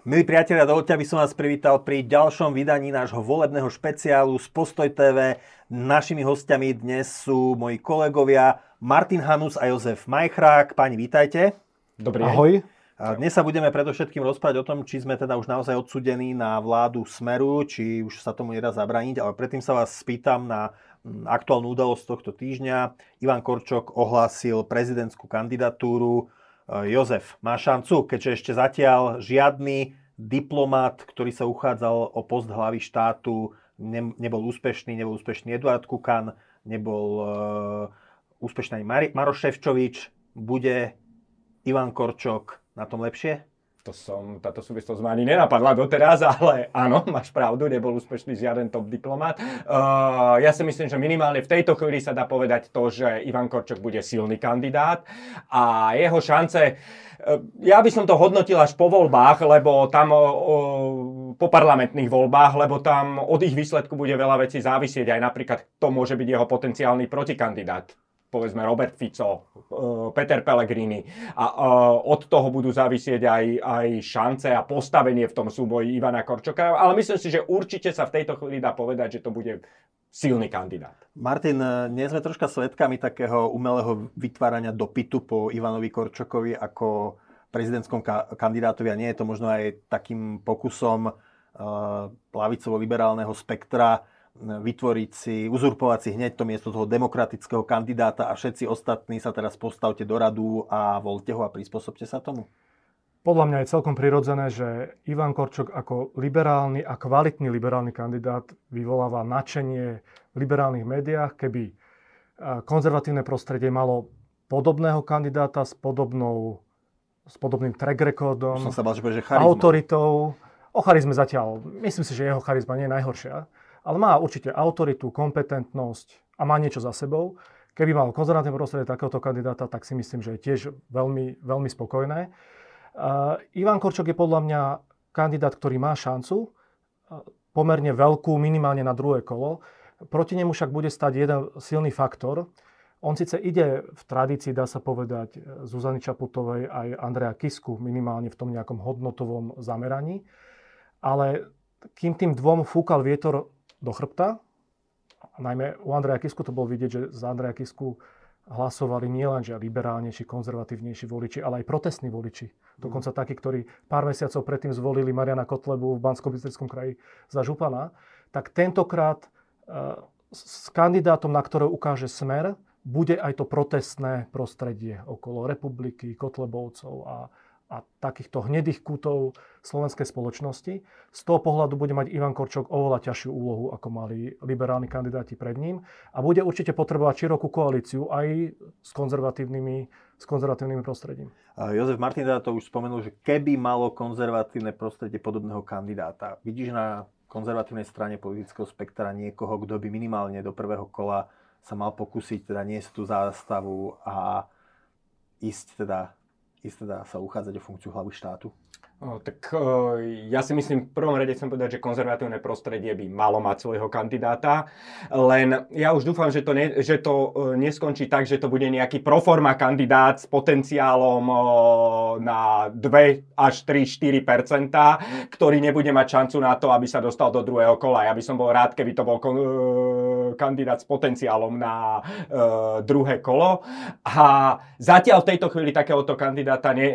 Milí priatelia, dovolte, aby som vás privítal pri ďalšom vydaní nášho volebného špeciálu z Postoj TV. Našimi hostiami dnes sú moji kolegovia Martin Hanus a Jozef Majchrák. Páni, vítajte. Dobrý Ahoj. A dnes sa budeme predovšetkým rozprávať o tom, či sme teda už naozaj odsudení na vládu Smeru, či už sa tomu nedá zabraniť, ale predtým sa vás spýtam na mm, aktuálnu udalosť tohto týždňa. Ivan Korčok ohlásil prezidentskú kandidatúru Jozef má šancu, keďže ešte zatiaľ žiadny diplomat, ktorý sa uchádzal o post hlavy štátu, ne, nebol úspešný, nebol úspešný Eduard Kukan, nebol uh, úspešný ani Maroš Ševčovič, bude Ivan Korčok na tom lepšie? To som, táto súvislosť ma ani nenapadla doteraz, ale áno, máš pravdu, nebol úspešný žiaden top diplomat. Uh, ja si myslím, že minimálne v tejto chvíli sa dá povedať to, že Ivan Korčok bude silný kandidát a jeho šance, uh, ja by som to hodnotil až po voľbách, lebo tam uh, po parlamentných voľbách, lebo tam od ich výsledku bude veľa vecí závisieť, aj napríklad to môže byť jeho potenciálny protikandidát povedzme Robert Fico, eh, Peter Pellegrini. A eh, od toho budú závisieť aj, aj šance a postavenie v tom súboji Ivana Korčoka, ale myslím si, že určite sa v tejto chvíli dá povedať, že to bude silný kandidát. Martin, eh, nie sme troška svetkami takého umelého vytvárania dopytu po Ivanovi Korčokovi ako prezidentskom ka- kandidátovi a nie je to možno aj takým pokusom uh, lavicovo-liberálneho spektra vytvoriť si, uzurpovať si hneď to miesto toho demokratického kandidáta a všetci ostatní sa teraz postavte do radu a volte ho a prispôsobte sa tomu? Podľa mňa je celkom prirodzené, že Ivan Korčok ako liberálny a kvalitný liberálny kandidát vyvoláva nadšenie v liberálnych médiách. Keby konzervatívne prostredie malo podobného kandidáta s, podobnou, s podobným track recordom, Som sa bál, že že autoritou. O charizme zatiaľ, myslím si, že jeho charizma nie je najhoršia ale má určite autoritu, kompetentnosť a má niečo za sebou. Keby mal konzervatívne prostredie takéhoto kandidáta, tak si myslím, že je tiež veľmi, veľmi spokojné. Uh, Ivan Korčok je podľa mňa kandidát, ktorý má šancu, pomerne veľkú, minimálne na druhé kolo. Proti nemu však bude stať jeden silný faktor. On síce ide v tradícii, dá sa povedať, Zuzany Čaputovej aj Andreja Kisku, minimálne v tom nejakom hodnotovom zameraní, ale kým tým dvom fúkal vietor do chrbta. Najmä u Andreja Kisku to bol vidieť, že za Andreja Kisku hlasovali nielen že liberálnejší, konzervatívnejší voliči, ale aj protestní voliči. Dokonca takí, ktorí pár mesiacov predtým zvolili Mariana Kotlebu v bansko kraji za župana. Tak tentokrát uh, s kandidátom, na ktorého ukáže smer, bude aj to protestné prostredie okolo republiky, Kotlebovcov a a takýchto hnedých kútov slovenskej spoločnosti. Z toho pohľadu bude mať Ivan Korčok oveľa ťažšiu úlohu, ako mali liberálni kandidáti pred ním. A bude určite potrebovať širokú koalíciu aj s konzervatívnymi, s konzervatívnym prostredím. Jozef Martin to už spomenul, že keby malo konzervatívne prostredie podobného kandidáta, vidíš na konzervatívnej strane politického spektra niekoho, kto by minimálne do prvého kola sa mal pokúsiť teda niesť tú zástavu a ísť teda ísť teda sa uchádzať o funkciu hlavy štátu? O, tak ja si myslím, v prvom rade chcem povedať, že konzervatívne prostredie by malo mať svojho kandidáta, len ja už dúfam, že to, ne, že to neskončí tak, že to bude nejaký proforma kandidát s potenciálom na 2 až 3, 4% ktorý nebude mať šancu na to, aby sa dostal do druhého kola. Ja by som bol rád, keby to bol kon, kandidát s potenciálom na druhé kolo. A zatiaľ v tejto chvíli takéhoto kandidáta, ne,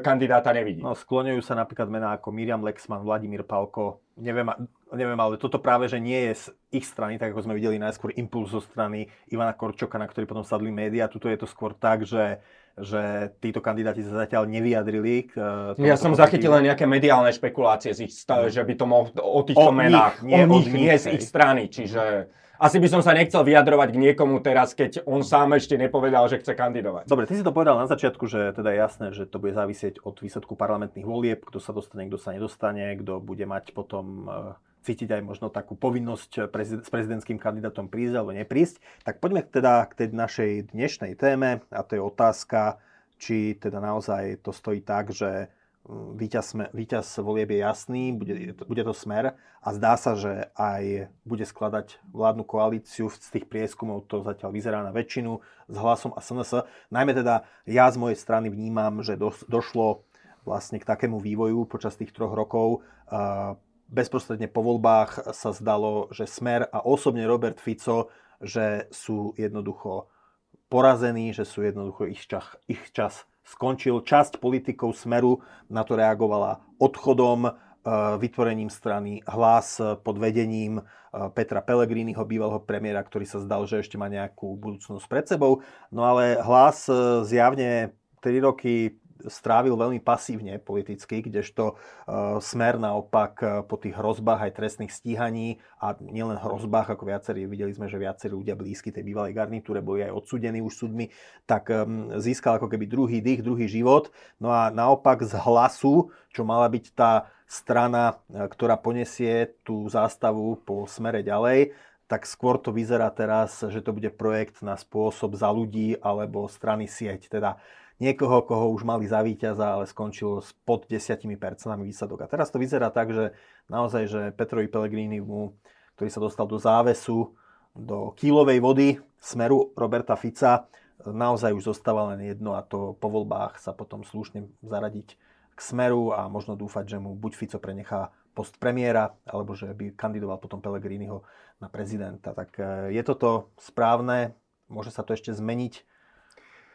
kandidáta nevidím. No, skloňujú sa napríklad mená ako Miriam Lexman, Vladimír Palko. Neviem, neviem, ale toto práve, že nie je z ich strany, tak ako sme videli najskôr impuls zo strany Ivana Korčoka, na ktorý potom sadli médiá. Tuto je to skôr tak, že že títo kandidáti sa zatiaľ nevyjadrili. K tomu ja som zachytil len nejaké mediálne špekulácie, z ich, že by to mohlo o týchto o menách, nich, nie, o nich, nie z ich strany. Čiže asi by som sa nechcel vyjadrovať k niekomu teraz, keď on sám ešte nepovedal, že chce kandidovať. Dobre, ty si to povedal na začiatku, že teda je jasné, že to bude závisieť od výsledku parlamentných volieb, kto sa dostane, kto sa nedostane, kto bude mať potom cítiť aj možno takú povinnosť prezid- s prezidentským kandidátom prísť alebo neprísť. Tak poďme teda k tej našej dnešnej téme a to je otázka, či teda naozaj to stojí tak, že mm, víťaz, víťaz volieb je jasný, bude, bude to smer a zdá sa, že aj bude skladať vládnu koalíciu z tých prieskumov, to zatiaľ vyzerá na väčšinu s hlasom a SNS. Najmä teda ja z mojej strany vnímam, že do, došlo vlastne k takému vývoju počas tých troch rokov. Uh, bezprostredne po voľbách sa zdalo, že Smer a osobne Robert Fico, že sú jednoducho porazení, že sú jednoducho ich čas, ich čas skončil. Časť politikov Smeru na to reagovala odchodom, e, vytvorením strany hlas pod vedením e, Petra Pellegriniho, bývalého premiéra, ktorý sa zdal, že ešte má nejakú budúcnosť pred sebou. No ale hlas e, zjavne 3 roky strávil veľmi pasívne politicky, kdežto e, smer naopak e, po tých hrozbách aj trestných stíhaní a nielen hrozbách, ako viacerí, videli sme, že viacerí ľudia blízky tej bývalej garnitúre boli aj odsudení už súdmi, tak e, získal ako keby druhý dých, druhý život. No a naopak z hlasu, čo mala byť tá strana, ktorá poniesie tú zástavu po smere ďalej, tak skôr to vyzerá teraz, že to bude projekt na spôsob za ľudí alebo strany sieť. Teda niekoho, koho už mali za víťaza, ale skončilo pod 10% výsledok. A teraz to vyzerá tak, že naozaj, že Petrovi Pellegrini, ktorý sa dostal do závesu, do kílovej vody smeru Roberta Fica, naozaj už zostáva len jedno a to po voľbách sa potom slušne zaradiť k smeru a možno dúfať, že mu buď Fico prenechá post premiéra, alebo že by kandidoval potom Pellegriniho na prezidenta. Tak e, je toto správne? Môže sa to ešte zmeniť?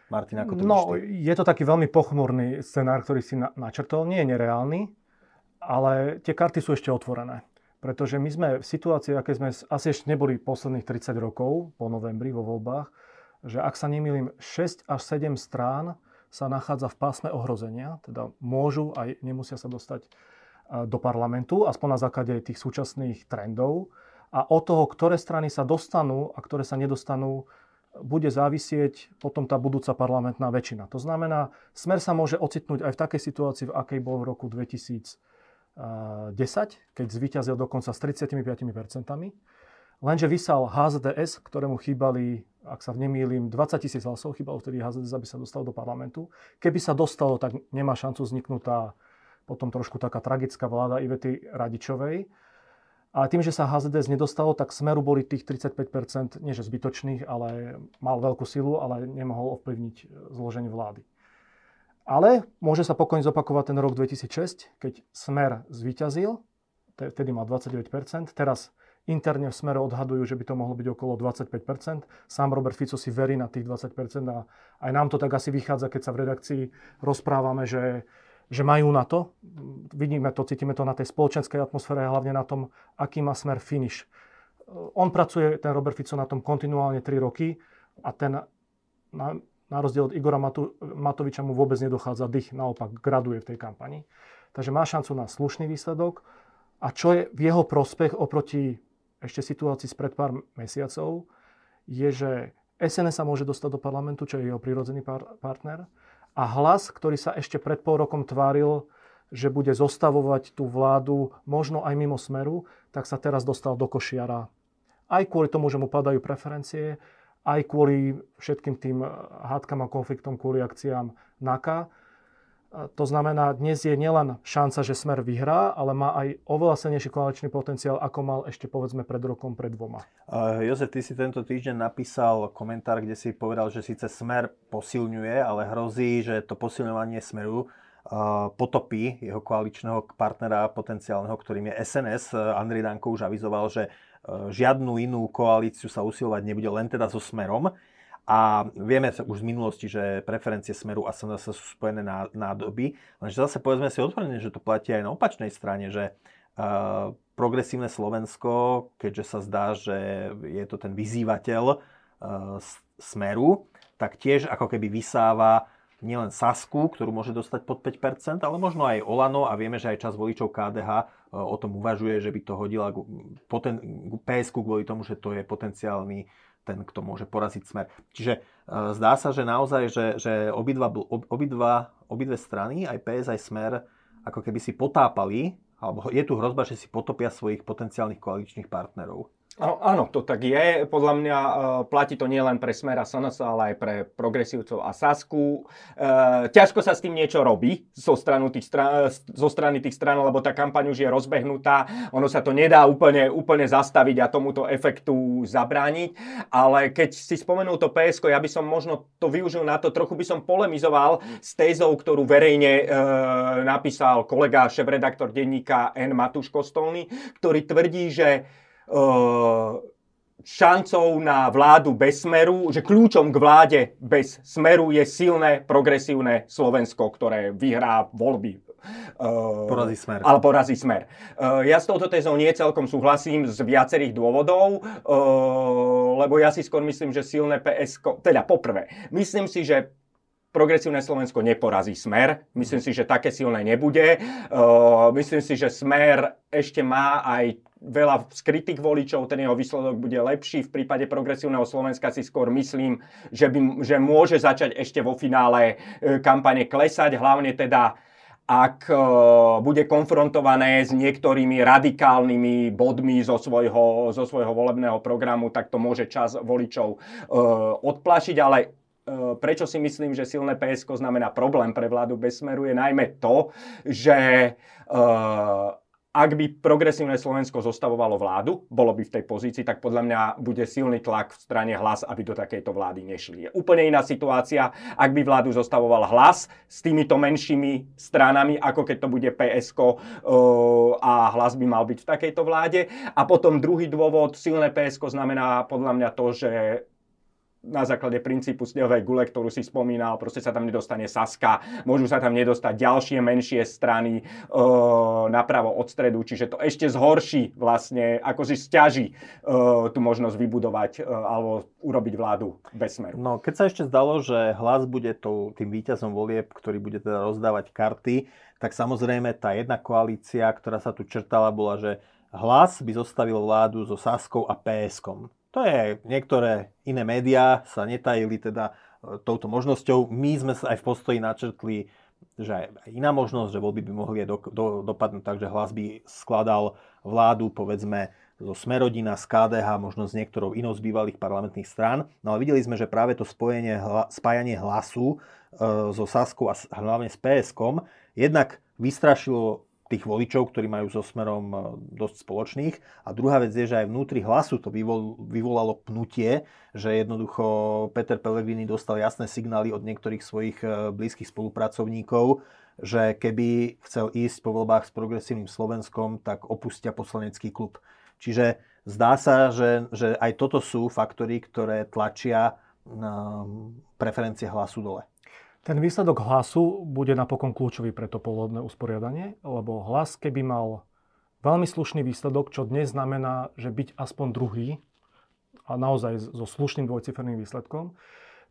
Martin, ako to No, je to taký veľmi pochmurný scenár, ktorý si na, načrtol. Nie je nereálny, ale tie karty sú ešte otvorené. Pretože my sme v situácii, aké sme asi ešte neboli posledných 30 rokov po novembri vo voľbách, že ak sa nemýlim, 6 až 7 strán sa nachádza v pásme ohrozenia, teda môžu aj nemusia sa dostať do parlamentu, aspoň na základe tých súčasných trendov. A od toho, ktoré strany sa dostanú a ktoré sa nedostanú, bude závisieť potom tá budúca parlamentná väčšina. To znamená, Smer sa môže ocitnúť aj v takej situácii, v akej bol v roku 2010, keď zvíťazil dokonca s 35%. Lenže vysal HZDS, ktorému chýbali, ak sa nemýlim, 20 tisíc hlasov, chýbalo vtedy HZDS, aby sa dostal do parlamentu. Keby sa dostalo, tak nemá šancu vzniknúť tá potom trošku taká tragická vláda Ivety Radičovej a tým, že sa HZDS nedostalo, tak Smeru boli tých 35%, nie že zbytočných, ale mal veľkú silu, ale nemohol ovplyvniť e, zloženie vlády. Ale môže sa pokojne zopakovať ten rok 2006, keď Smer zvíťazil, vtedy mal 29%, teraz interne v Smere odhadujú, že by to mohlo byť okolo 25%. Sám Robert Fico si verí na tých 20% a aj nám to tak asi vychádza, keď sa v redakcii rozprávame, že že majú na to. Vidíme to, cítime to na tej spoločenskej atmosfére a hlavne na tom, aký má smer finish. On pracuje, ten Robert Fico, na tom kontinuálne 3 roky a ten, na, na rozdiel od Igora Matu, Matoviča mu vôbec nedochádza dých, naopak graduje v tej kampani. Takže má šancu na slušný výsledok. A čo je v jeho prospech oproti ešte situácii spred pár mesiacov, je, že SNS sa môže dostať do parlamentu, čo je jeho prirodzený par- partner a hlas, ktorý sa ešte pred pol rokom tváril, že bude zostavovať tú vládu možno aj mimo smeru, tak sa teraz dostal do košiara. Aj kvôli tomu, že mu padajú preferencie, aj kvôli všetkým tým hádkam a konfliktom, kvôli akciám NAKA. To znamená, dnes je nielen šanca, že Smer vyhrá, ale má aj oveľa silnejší koaličný potenciál, ako mal ešte povedzme pred rokom, pred dvoma. Uh, Jozef, ty si tento týždeň napísal komentár, kde si povedal, že síce Smer posilňuje, ale hrozí, že to posilňovanie Smeru uh, potopí jeho koaličného partnera potenciálneho, ktorým je SNS. Andrej Danko už avizoval, že uh, žiadnu inú koalíciu sa usilovať nebude len teda so Smerom. A vieme už z minulosti, že preferencie Smeru a SNS sú spojené na nádoby. Lenže zase povedzme si otvorene, že to platí aj na opačnej strane, že uh, progresívne Slovensko, keďže sa zdá, že je to ten vyzývateľ uh, Smeru, tak tiež ako keby vysáva nielen Sasku, ktorú môže dostať pod 5%, ale možno aj Olano a vieme, že aj čas voličov KDH e, o tom uvažuje, že by to hodila poten, PSK kvôli tomu, že to je potenciálny ten, kto môže poraziť smer. Čiže e, zdá sa, že naozaj, že, že obidva, obidva, obidve strany, aj PS, aj smer, ako keby si potápali, alebo je tu hrozba, že si potopia svojich potenciálnych koaličných partnerov. Áno, to tak je. Podľa mňa e, platí to nielen pre Smer a SNS, ale aj pre progresívcov a Sasku. E, ťažko sa s tým niečo robí zo, stranu tých stran, zo strany tých stran, lebo tá kampaň už je rozbehnutá. Ono sa to nedá úplne, úplne zastaviť a tomuto efektu zabrániť. Ale keď si spomenul to PSK, ja by som možno to využil na to, trochu by som polemizoval s tézou, ktorú verejne e, napísal kolega, šéf-redaktor denníka N. Matúš Kostolný, ktorý tvrdí, že šancou na vládu bez smeru, že kľúčom k vláde bez smeru je silné progresívne Slovensko, ktoré vyhrá voľby. Porazí smer. Ale porazí smer. Ja s touto tézou nie celkom súhlasím z viacerých dôvodov, lebo ja si skôr myslím, že silné PSK, teda poprvé, myslím si, že progresívne Slovensko neporazí smer. Myslím si, že také silné nebude. Myslím si, že smer ešte má aj veľa skrytých voličov, ten jeho výsledok bude lepší. V prípade progresívneho Slovenska si skôr myslím, že, by, že môže začať ešte vo finále e, kampane klesať, hlavne teda ak e, bude konfrontované s niektorými radikálnymi bodmi zo svojho, zo svojho volebného programu, tak to môže čas voličov e, odplašiť, ale prečo si myslím, že silné PSK znamená problém pre vládu bez smeru, je najmä to, že ak by progresívne Slovensko zostavovalo vládu, bolo by v tej pozícii, tak podľa mňa bude silný tlak v strane hlas, aby do takejto vlády nešli. Je úplne iná situácia, ak by vládu zostavoval hlas s týmito menšími stranami, ako keď to bude PSK a hlas by mal byť v takejto vláde. A potom druhý dôvod, silné PSK znamená podľa mňa to, že na základe princípu snehovej gule, ktorú si spomínal, proste sa tam nedostane Saska, môžu sa tam nedostať ďalšie menšie strany e, napravo od stredu, čiže to ešte zhorší vlastne, ako si stiaží e, tú možnosť vybudovať e, alebo urobiť vládu bez smeru. No, keď sa ešte zdalo, že hlas bude to, tým víťazom volieb, ktorý bude teda rozdávať karty, tak samozrejme tá jedna koalícia, ktorá sa tu črtala, bola, že hlas by zostavil vládu so Saskou a PSkom. To je, niektoré iné médiá sa netajili teda e, touto možnosťou. My sme sa aj v postoji načrtli, že aj iná možnosť, že voľby by mohli do, do, dopadnúť tak, že hlas by skladal vládu, povedzme, zo Smerodina, z KDH, možno z niektorou inou z bývalých parlamentných strán. No ale videli sme, že práve to spojenie, hla, spájanie hlasu e, so Saskou a hlavne s PSK jednak vystrašilo tých voličov, ktorí majú so smerom e, dosť spoločných. A druhá vec je, že aj vnútri hlasu to vyvol, vyvolalo pnutie, že jednoducho Peter Pellegrini dostal jasné signály od niektorých svojich e, blízkych spolupracovníkov, že keby chcel ísť po voľbách s progresívnym Slovenskom, tak opustia poslanecký klub. Čiže zdá sa, že, že aj toto sú faktory, ktoré tlačia preferencie hlasu dole. Ten výsledok hlasu bude napokon kľúčový pre to pôvodné usporiadanie, lebo hlas, keby mal veľmi slušný výsledok, čo dnes znamená, že byť aspoň druhý a naozaj so slušným dvojciferným výsledkom,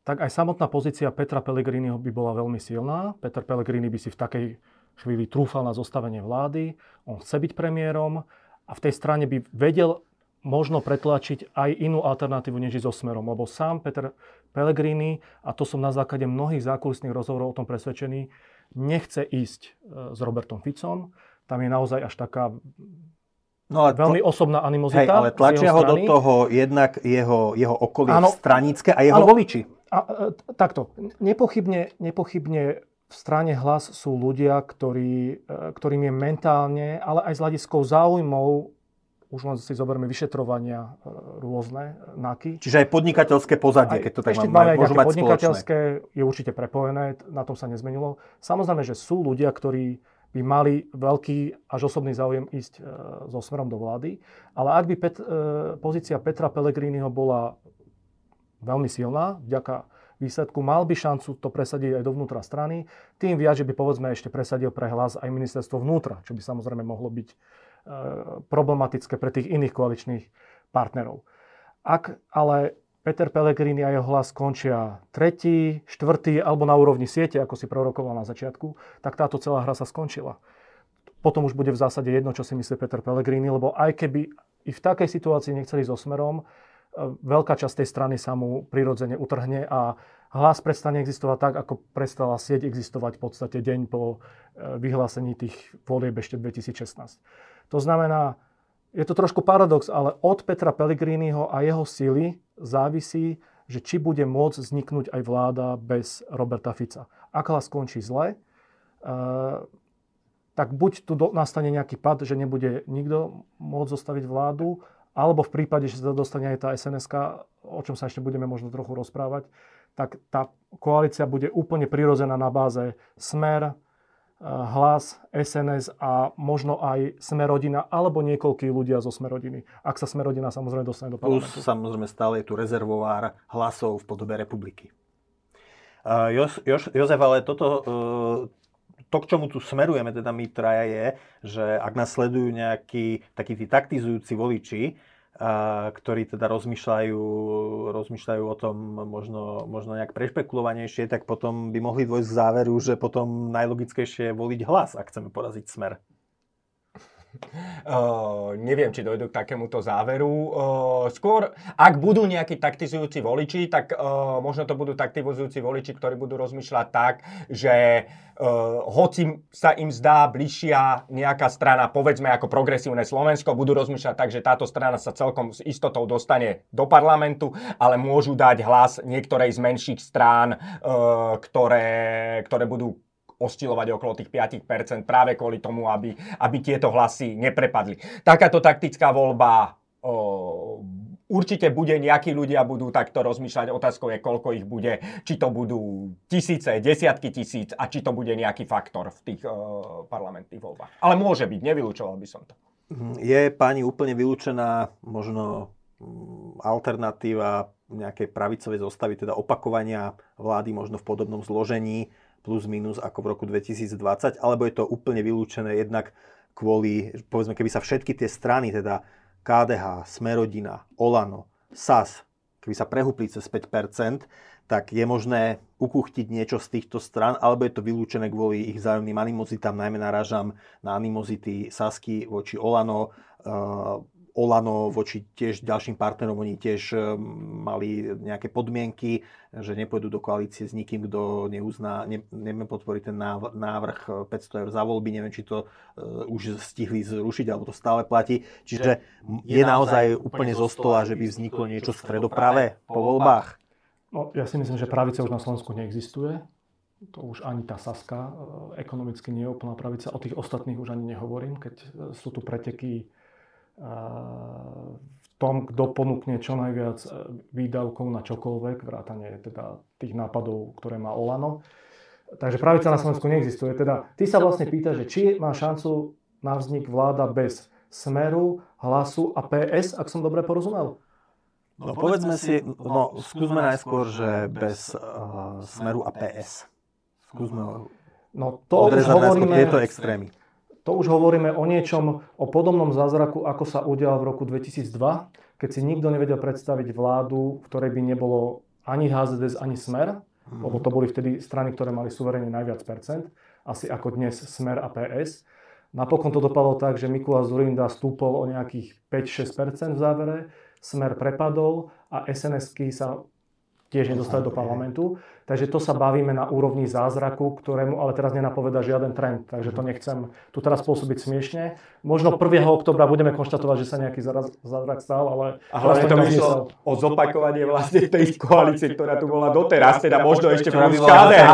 tak aj samotná pozícia Petra Pellegriniho by bola veľmi silná. Peter Pellegrini by si v takej chvíli trúfal na zostavenie vlády, on chce byť premiérom a v tej strane by vedel možno pretlačiť aj inú alternatívu, než so smerom. Lebo sám Peter Pellegrini, a to som na základe mnohých zákulisných rozhovorov o tom presvedčený, nechce ísť e, s Robertom Ficom. Tam je naozaj až taká No ale veľmi to, osobná animozita. Hej, ale tlačia ho do toho jednak jeho, jeho okolie ano, stranické a jeho ano, voliči. A, e, takto, nepochybne, nepochybne v strane hlas sú ľudia, ktorí, e, ktorým je mentálne, ale aj z hľadiskou záujmov už len si zoberme vyšetrovania e, rôzne NAKY. Čiže aj podnikateľské pozadie, keď to tak ešte máme, môžu mať podnikateľské spoločné. je určite prepojené, na tom sa nezmenilo. Samozrejme, že sú ľudia, ktorí by mali veľký až osobný záujem ísť e, so smerom do vlády, ale ak by Pet, e, pozícia Petra Pellegriniho bola veľmi silná, vďaka výsledku, mal by šancu to presadiť aj dovnútra strany, tým viac, že by povedzme ešte presadil pre hlas aj ministerstvo vnútra, čo by samozrejme mohlo byť problematické pre tých iných koaličných partnerov. Ak ale Peter Pellegrini a jeho hlas skončia tretí, štvrtý alebo na úrovni siete, ako si prorokoval na začiatku, tak táto celá hra sa skončila. Potom už bude v zásade jedno, čo si myslí Peter Pellegrini, lebo aj keby i v takej situácii nechceli so smerom, e, veľká časť tej strany sa mu prirodzene utrhne a hlas prestane existovať tak, ako prestala sieť existovať v podstate deň po e, vyhlásení tých volieb ešte 2016. To znamená, je to trošku paradox, ale od Petra Pellegriniho a jeho sily závisí, že či bude môcť vzniknúť aj vláda bez Roberta Fica. Ak hlas skončí zle, uh, tak buď tu nastane nejaký pad, že nebude nikto môcť zostaviť vládu, alebo v prípade, že sa dostane aj tá sns o čom sa ešte budeme možno trochu rozprávať, tak tá koalícia bude úplne prirozená na báze Smer, hlas, SNS a možno aj Smerodina alebo niekoľkí ľudia zo Smerodiny. Ak sa Smerodina samozrejme dostane do parlamentu. Plus samozrejme stále je tu rezervovár hlasov v podobe republiky. Uh, jo, jo, Jozef, ale toto, uh, to, k čomu tu smerujeme, teda my traja, je, že ak nás sledujú nejakí takí tí taktizujúci voliči, a, ktorí teda rozmýšľajú, rozmýšľajú o tom možno, možno nejak prešpekulovanejšie, tak potom by mohli dôjsť k záveru, že potom najlogickejšie je voliť hlas, ak chceme poraziť smer. Uh, neviem, či dojdu k takémuto záveru. Uh, skôr, ak budú nejakí taktizujúci voliči, tak uh, možno to budú taktizujúci voliči, ktorí budú rozmýšľať tak, že hoci sa im zdá bližšia nejaká strana, povedzme ako progresívne Slovensko, budú rozmýšľať tak, že táto strana sa celkom s istotou dostane do parlamentu, ale môžu dať hlas niektorej z menších strán, ktoré, ktoré budú oscilovať okolo tých 5% práve kvôli tomu, aby, aby tieto hlasy neprepadli. Takáto taktická voľba o, určite bude, nejakí ľudia budú takto rozmýšľať, otázkou je, koľko ich bude, či to budú tisíce, desiatky tisíc a či to bude nejaký faktor v tých o, parlamentných voľbách. Ale môže byť, nevylúčoval by som to. Je pani úplne vylúčená možno mm, alternatíva nejakej pravicovej zostavy, teda opakovania vlády možno v podobnom zložení, plus minus ako v roku 2020, alebo je to úplne vylúčené jednak kvôli, povedzme, keby sa všetky tie strany, teda KDH, Smerodina, Olano, SAS, keby sa prehúpli cez 5%, tak je možné ukuchtiť niečo z týchto stran, alebo je to vylúčené kvôli ich vzájomným animozitám, najmä narážam na animozity Sasky voči Olano, Olano voči tiež ďalším partnerom, oni tiež eh, mali nejaké podmienky, že nepôjdu do koalície s nikým, kto neuzná, ne, neviem podporiť ten návrh 500 eh, eur za voľby, neviem, či to uh, už stihli zrušiť, alebo to stále platí. Čiže je, je naozaj úplne zo stola, že by vzniklo niečo stredopravé po voľbách? No, ja si myslím, že pravica už na Slovensku neexistuje. To už ani tá Saska ekonomicky nie je úplná pravica. O tých ostatných už ani nehovorím, keď sú tu preteky v tom, kto ponúkne čo najviac e, výdavkov na čokoľvek, vrátane teda tých nápadov, ktoré má Olano. Takže pravica na Slovensku neexistuje. Teda ty sa vlastne pýta, že či má šancu na vznik vláda bez Smeru, Hlasu a PS, ak som dobre porozumel? No, no povedzme si, no skúsme najskôr, že bez uh, Smeru a PS. Skúsme no, to odrezať hovoríme, tieto extrémy. To už hovoríme o niečom, o podobnom zázraku, ako sa udial v roku 2002, keď si nikto nevedel predstaviť vládu, v ktorej by nebolo ani HZDS, ani Smer, lebo to boli vtedy strany, ktoré mali suverene najviac percent, asi ako dnes Smer a PS. Napokon to dopadlo tak, že Mikula Zurinda stúpol o nejakých 5-6% v závere, Smer prepadol a SNS-ky sa tiež nedostali do parlamentu. Takže to sa bavíme na úrovni zázraku, ktorému ale teraz nenapoveda žiaden trend. Takže to nechcem tu teraz pôsobiť smiešne. Možno 1. oktobra budeme konštatovať, že sa nejaký zázrak stal, ale... A hlavne to myslel o zopakovanie vlastne tej koalície, ktorá tu bola doteraz, teda možno ešte plus KDH,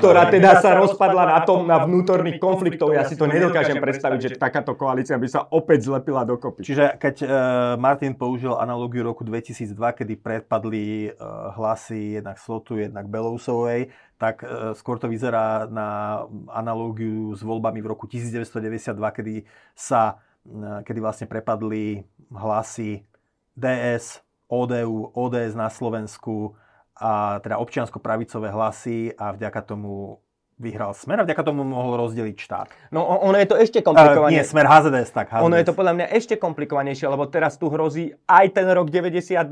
ktorá teda sa rozpadla na tom, na vnútorných konfliktov. Ja si to nedokážem predstaviť, že takáto koalícia by sa opäť zlepila dokopy. Čiže keď uh, Martin použil analógiu roku 2002, kedy predpadli uh, hlasy jednak Slotu, jednak Belov Rousovej, tak e, skôr to vyzerá na analógiu s voľbami v roku 1992, kedy sa, e, kedy vlastne prepadli hlasy DS, ODU, ODS na Slovensku a teda občiansko-pravicové hlasy a vďaka tomu vyhral Smer a vďaka tomu mohol rozdeliť štát. No ono je to ešte Uh, komplikovanejšie. nie, Smer HZDS, tak HZDS. Ono je to podľa mňa ešte komplikovanejšie, lebo teraz tu hrozí aj ten rok 92,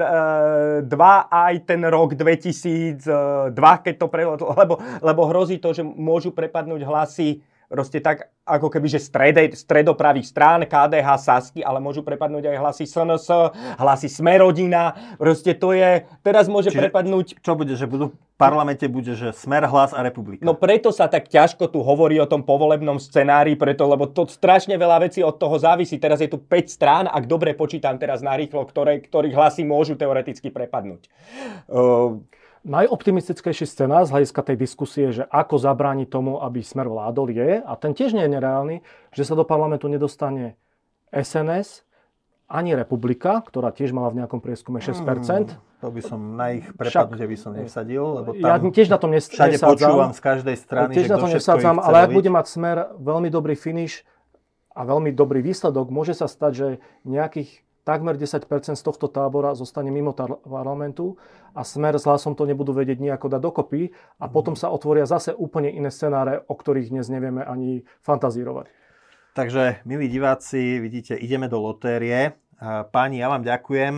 aj ten rok 2002, keď to pre, lebo, lebo hrozí to, že môžu prepadnúť hlasy proste tak, ako keby, že strede, stredopravých strán, KDH, Sasky, ale môžu prepadnúť aj hlasy SNS, hlasy Smerodina, proste to je, teraz môže Čiže- prepadnúť Čo bude, že budú v parlamente bude, že Smer, Hlas a Republika. No preto sa tak ťažko tu hovorí o tom povolebnom scenári, preto, lebo to strašne veľa vecí od toho závisí. Teraz je tu 5 strán, ak dobre počítam teraz narýchlo, ktoré, ktorých hlasy môžu teoreticky prepadnúť. Uh, Najoptimistickejší scenár z hľadiska tej diskusie, že ako zabrániť tomu, aby smer vládol, je, a ten tiež nie je nereálny, že sa do parlamentu nedostane SNS ani Republika, ktorá tiež mala v nejakom prieskume 6%. To by som na ich prepadnutie by som nevsadil, lebo Ja tam tiež na tom nes- všade nesádzam. počúvam z každej strany, tiež že na kto to všetko nesádzam, ich chce ale ak bude mať smer veľmi dobrý finish a veľmi dobrý výsledok, môže sa stať, že nejakých takmer 10% z tohto tábora zostane mimo parlamentu a smer s hlasom to nebudú vedieť nejako dať dokopy a potom sa otvoria zase úplne iné scenáre, o ktorých dnes nevieme ani fantazírovať. Takže, milí diváci, vidíte, ideme do lotérie. Páni, ja vám ďakujem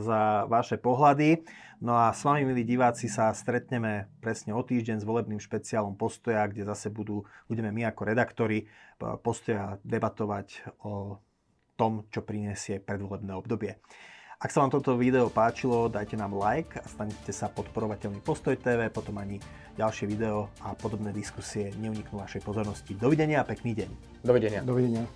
za vaše pohľady. No a s vami, milí diváci, sa stretneme presne o týždeň s volebným špeciálom Postoja, kde zase budú, budeme my ako redaktori eh, Postoja debatovať o tom, čo prinesie predvolebné obdobie. Ak sa vám toto video páčilo, dajte nám like a stanete sa podporovateľmi Postoj TV, potom ani ďalšie video a podobné diskusie neuniknú vašej pozornosti. Dovidenia a pekný deň. dovidenia. Dovidenia.